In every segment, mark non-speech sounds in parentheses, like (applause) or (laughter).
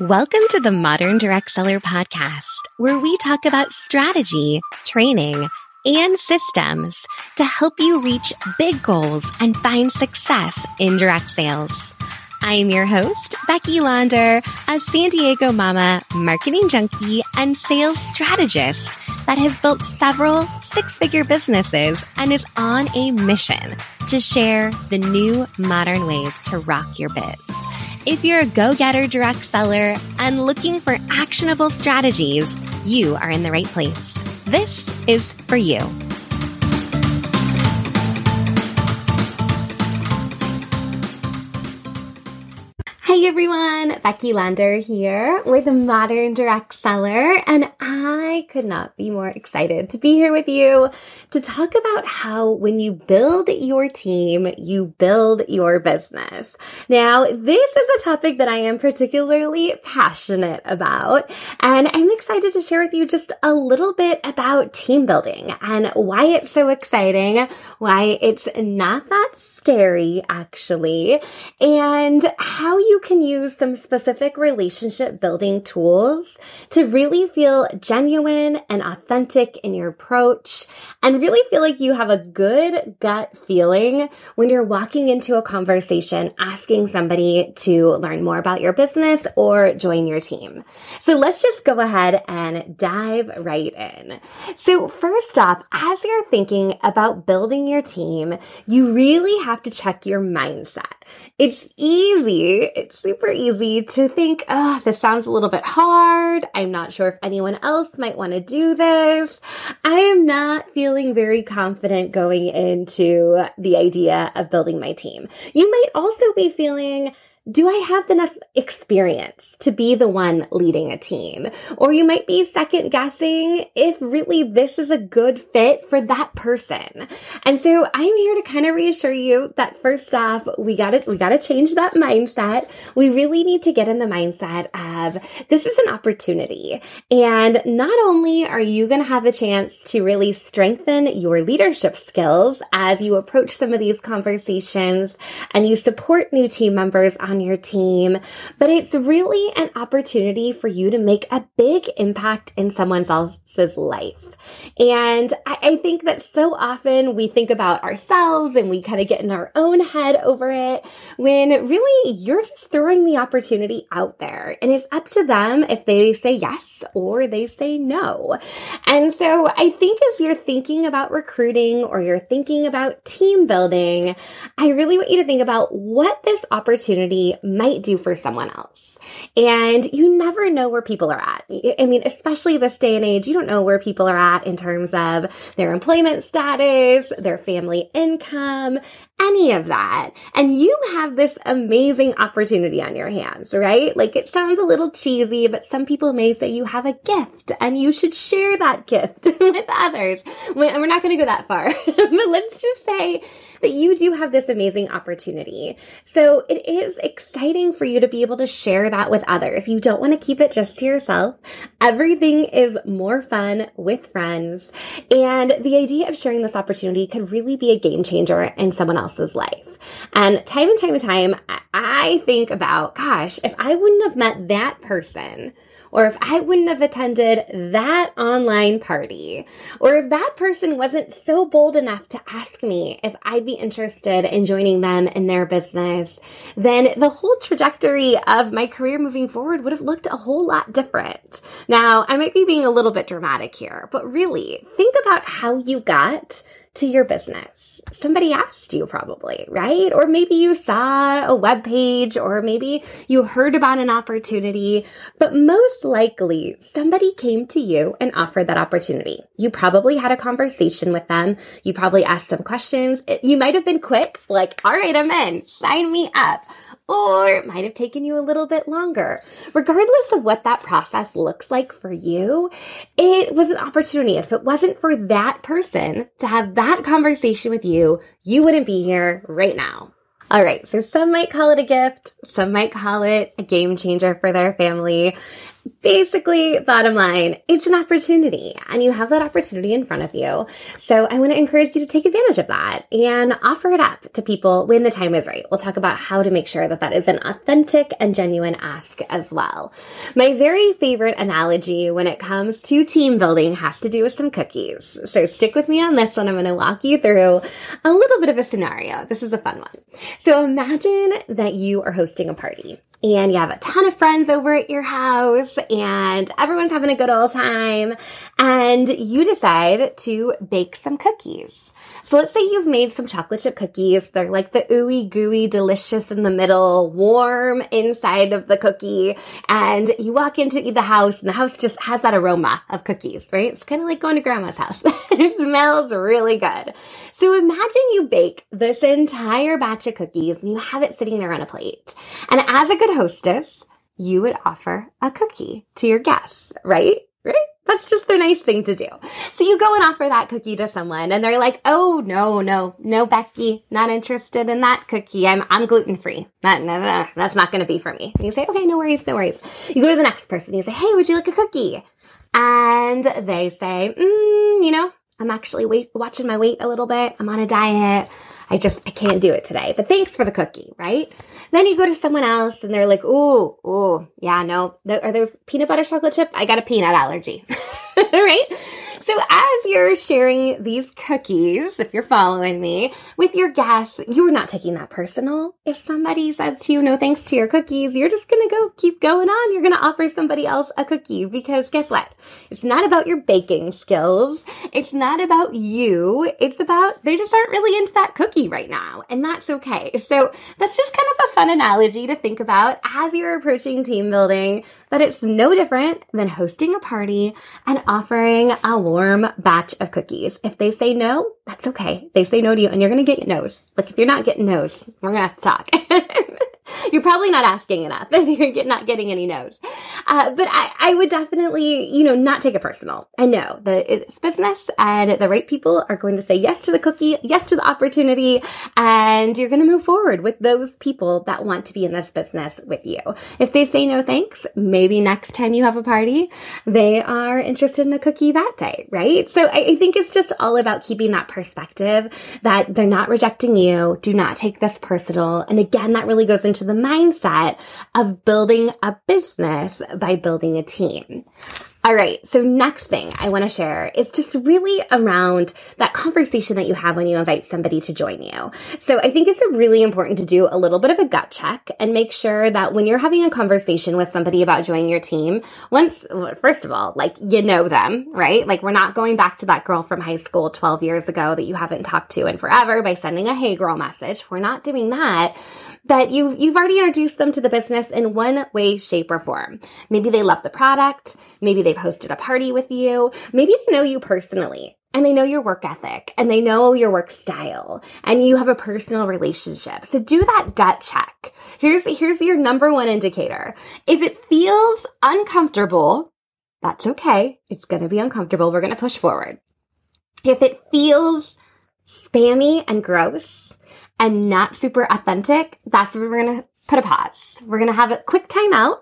Welcome to the Modern Direct Seller Podcast, where we talk about strategy, training, and systems to help you reach big goals and find success in direct sales. I am your host, Becky Launder, a San Diego mama, marketing junkie, and sales strategist that has built several six figure businesses and is on a mission to share the new modern ways to rock your biz. If you're a go getter direct seller and looking for actionable strategies, you are in the right place. This is for you. Hey everyone, Becky Launder here with Modern Direct Seller, and I could not be more excited to be here with you to talk about how when you build your team, you build your business. Now, this is a topic that I am particularly passionate about, and I'm excited to share with you just a little bit about team building and why it's so exciting, why it's not that scary actually, and how you can use some specific relationship building tools to really feel genuine and authentic in your approach and really feel like you have a good gut feeling when you're walking into a conversation asking somebody to learn more about your business or join your team. So let's just go ahead and dive right in. So first off, as you're thinking about building your team, you really have to check your mindset. It's easy, it's super easy to think, oh, this sounds a little bit hard. I'm not sure if anyone else might want to do this. I am not feeling very confident going into the idea of building my team. You might also be feeling, do I have enough experience to be the one leading a team? Or you might be second guessing if really this is a good fit for that person. And so I'm here to kind of reassure you that first off, we got to, we got to change that mindset. We really need to get in the mindset of this is an opportunity. And not only are you going to have a chance to really strengthen your leadership skills as you approach some of these conversations and you support new team members on on your team, but it's really an opportunity for you to make a big impact in someone else's life. And I, I think that so often we think about ourselves and we kind of get in our own head over it when really you're just throwing the opportunity out there and it's up to them if they say yes or they say no. And so I think as you're thinking about recruiting or you're thinking about team building, I really want you to think about what this opportunity might do for someone else. And you never know where people are at. I mean, especially this day and age, you don't know where people are at in terms of their employment status, their family income, any of that. And you have this amazing opportunity on your hands, right? Like it sounds a little cheesy, but some people may say you have a gift and you should share that gift (laughs) with others. We're not going to go that far, (laughs) but let's just say that you do have this amazing opportunity. So it is exciting for you to be able to share that with others. You don't want to keep it just to yourself. Everything is more fun with friends. And the idea of sharing this opportunity could really be a game changer in someone else's life. And time and time and time, I think about, gosh, if I wouldn't have met that person, or if I wouldn't have attended that online party, or if that person wasn't so bold enough to ask me if I'd be interested in joining them in their business, then the whole trajectory of my career moving forward would have looked a whole lot different. Now, I might be being a little bit dramatic here, but really think about how you got to your business somebody asked you probably, right? Or maybe you saw a web page or maybe you heard about an opportunity, but most likely somebody came to you and offered that opportunity. You probably had a conversation with them. You probably asked some questions. You might have been quick, like, all right, I'm in, sign me up or it might have taken you a little bit longer. Regardless of what that process looks like for you, it was an opportunity. If it wasn't for that person to have that conversation with you, you wouldn't be here right now. All right, so some might call it a gift, some might call it a game changer for their family. Basically, bottom line, it's an opportunity and you have that opportunity in front of you. So I want to encourage you to take advantage of that and offer it up to people when the time is right. We'll talk about how to make sure that that is an authentic and genuine ask as well. My very favorite analogy when it comes to team building has to do with some cookies. So stick with me on this one. I'm going to walk you through a little bit of a scenario. This is a fun one. So imagine that you are hosting a party and you have a ton of friends over at your house and everyone's having a good old time and you decide to bake some cookies. So let's say you've made some chocolate chip cookies. They're like the ooey gooey, delicious in the middle, warm inside of the cookie. And you walk into the house and the house just has that aroma of cookies, right? It's kind of like going to grandma's house. (laughs) it smells really good. So imagine you bake this entire batch of cookies and you have it sitting there on a plate. And as a good hostess, you would offer a cookie to your guests, right? Right? That's just their nice thing to do. So you go and offer that cookie to someone and they're like, Oh, no, no, no, Becky, not interested in that cookie. I'm, I'm gluten free. That, no, that's not going to be for me. And you say, okay, no worries, no worries. You go to the next person. You say, Hey, would you like a cookie? And they say, mm, you know, I'm actually wait, watching my weight a little bit. I'm on a diet. I just, I can't do it today, but thanks for the cookie, right? Then you go to someone else and they're like, ooh, ooh, yeah, no, are those peanut butter chocolate chip? I got a peanut allergy, (laughs) right? So as you're sharing these cookies, if you're following me, with your guests, you're not taking that personal. If somebody says to you, no thanks to your cookies, you're just gonna go keep going on. You're gonna offer somebody else a cookie because guess what? It's not about your baking skills. It's not about you. It's about they just aren't really into that cookie right now. And that's okay. So that's just kind of a fun analogy to think about as you're approaching team building that it's no different than hosting a party and offering a warm batch of cookies. If they say no, that's okay. They say no to you and you're going to get no's. Like if you're not getting no's, we're going to have to talk. (laughs) (laughs) you're probably not asking enough (laughs) if you're not getting any no's. Uh, but I, I would definitely, you know, not take it personal. I know that it's business and the right people are going to say yes to the cookie, yes to the opportunity, and you're going to move forward with those people that want to be in this business with you. If they say no thanks, maybe next time you have a party, they are interested in a cookie that day, right? So I, I think it's just all about keeping that perspective that they're not rejecting you. Do not take this personal. And again, that really goes into the mindset of building a business by building a team. All right. So next thing I want to share is just really around that conversation that you have when you invite somebody to join you. So I think it's really important to do a little bit of a gut check and make sure that when you're having a conversation with somebody about joining your team, once, first of all, like you know them, right? Like we're not going back to that girl from high school 12 years ago that you haven't talked to in forever by sending a hey girl message. We're not doing that but you've, you've already introduced them to the business in one way, shape, or form. Maybe they love the product. Maybe they've hosted a party with you. Maybe they know you personally and they know your work ethic and they know your work style and you have a personal relationship. So do that gut check. Here's, here's your number one indicator. If it feels uncomfortable, that's okay. It's going to be uncomfortable. We're going to push forward. If it feels spammy and gross, and not super authentic, that's where we're going to put a pause. We're going to have a quick timeout.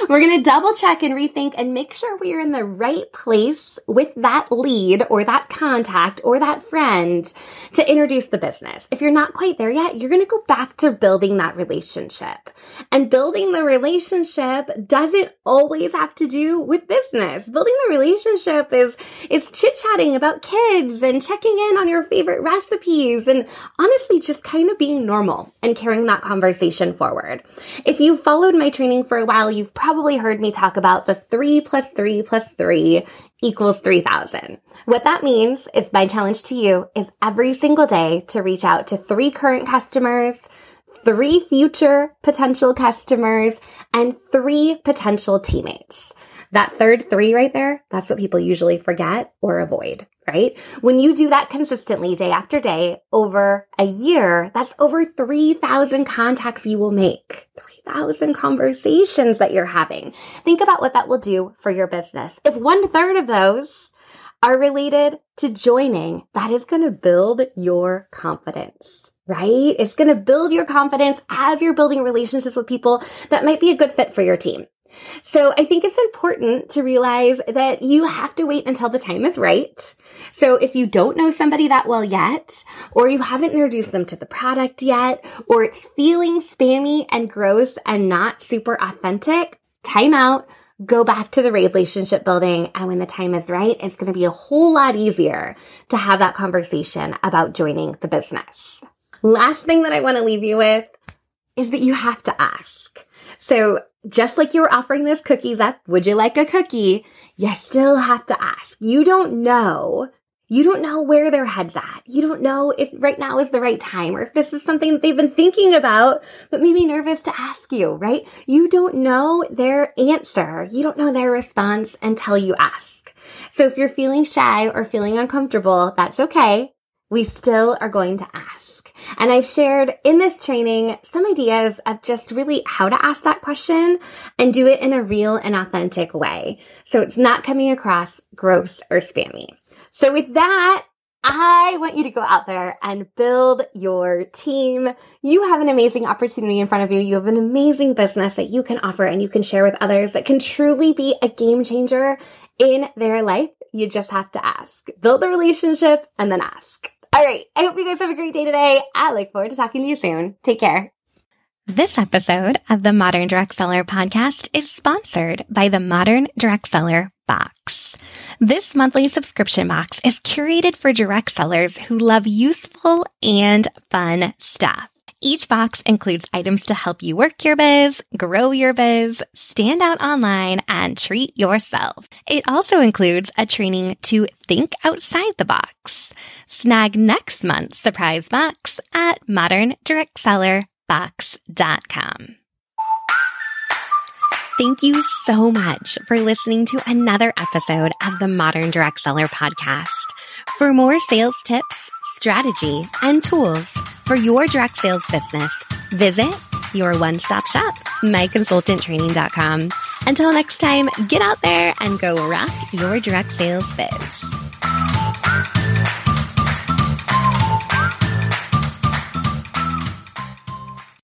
(laughs) We're going to double check and rethink and make sure we are in the right place with that lead or that contact or that friend to introduce the business. If you're not quite there yet, you're going to go back to building that relationship. And building the relationship doesn't always have to do with business. Building the relationship is, it's chit chatting about kids and checking in on your favorite recipes and honestly just kind of being normal and carrying that conversation forward. If you followed my training for a while, you've probably heard me talk about the three plus three plus three equals 3000. What that means is my challenge to you is every single day to reach out to three current customers, three future potential customers, and three potential teammates. That third three right there, that's what people usually forget or avoid right? When you do that consistently day after day over a year, that's over 3,000 contacts you will make. 3,000 conversations that you're having. Think about what that will do for your business. If one third of those are related to joining, that is going to build your confidence, right? It's going to build your confidence as you're building relationships with people that might be a good fit for your team. So I think it's important to realize that you have to wait until the time is right. So if you don't know somebody that well yet, or you haven't introduced them to the product yet, or it's feeling spammy and gross and not super authentic, time out, go back to the relationship building. And when the time is right, it's going to be a whole lot easier to have that conversation about joining the business. Last thing that I want to leave you with is that you have to ask. So just like you were offering those cookies up, would you like a cookie? You still have to ask. You don't know. You don't know where their head's at. You don't know if right now is the right time or if this is something that they've been thinking about, but maybe nervous to ask you, right? You don't know their answer. You don't know their response until you ask. So if you're feeling shy or feeling uncomfortable, that's okay. We still are going to ask. And I've shared in this training some ideas of just really how to ask that question and do it in a real and authentic way. So it's not coming across gross or spammy. So with that, I want you to go out there and build your team. You have an amazing opportunity in front of you. You have an amazing business that you can offer and you can share with others that can truly be a game changer in their life. You just have to ask. Build the relationship and then ask. All right. I hope you guys have a great day today. I look forward to talking to you soon. Take care. This episode of the Modern Direct Seller podcast is sponsored by the Modern Direct Seller box. This monthly subscription box is curated for direct sellers who love useful and fun stuff. Each box includes items to help you work your biz, grow your biz, stand out online, and treat yourself. It also includes a training to think outside the box. Snag next month's surprise box at moderndirectsellerbox.com. Thank you so much for listening to another episode of the Modern Direct Seller podcast. For more sales tips, strategy, and tools for your direct sales business, visit your one stop shop, myconsultanttraining.com. Until next time, get out there and go rock your direct sales biz.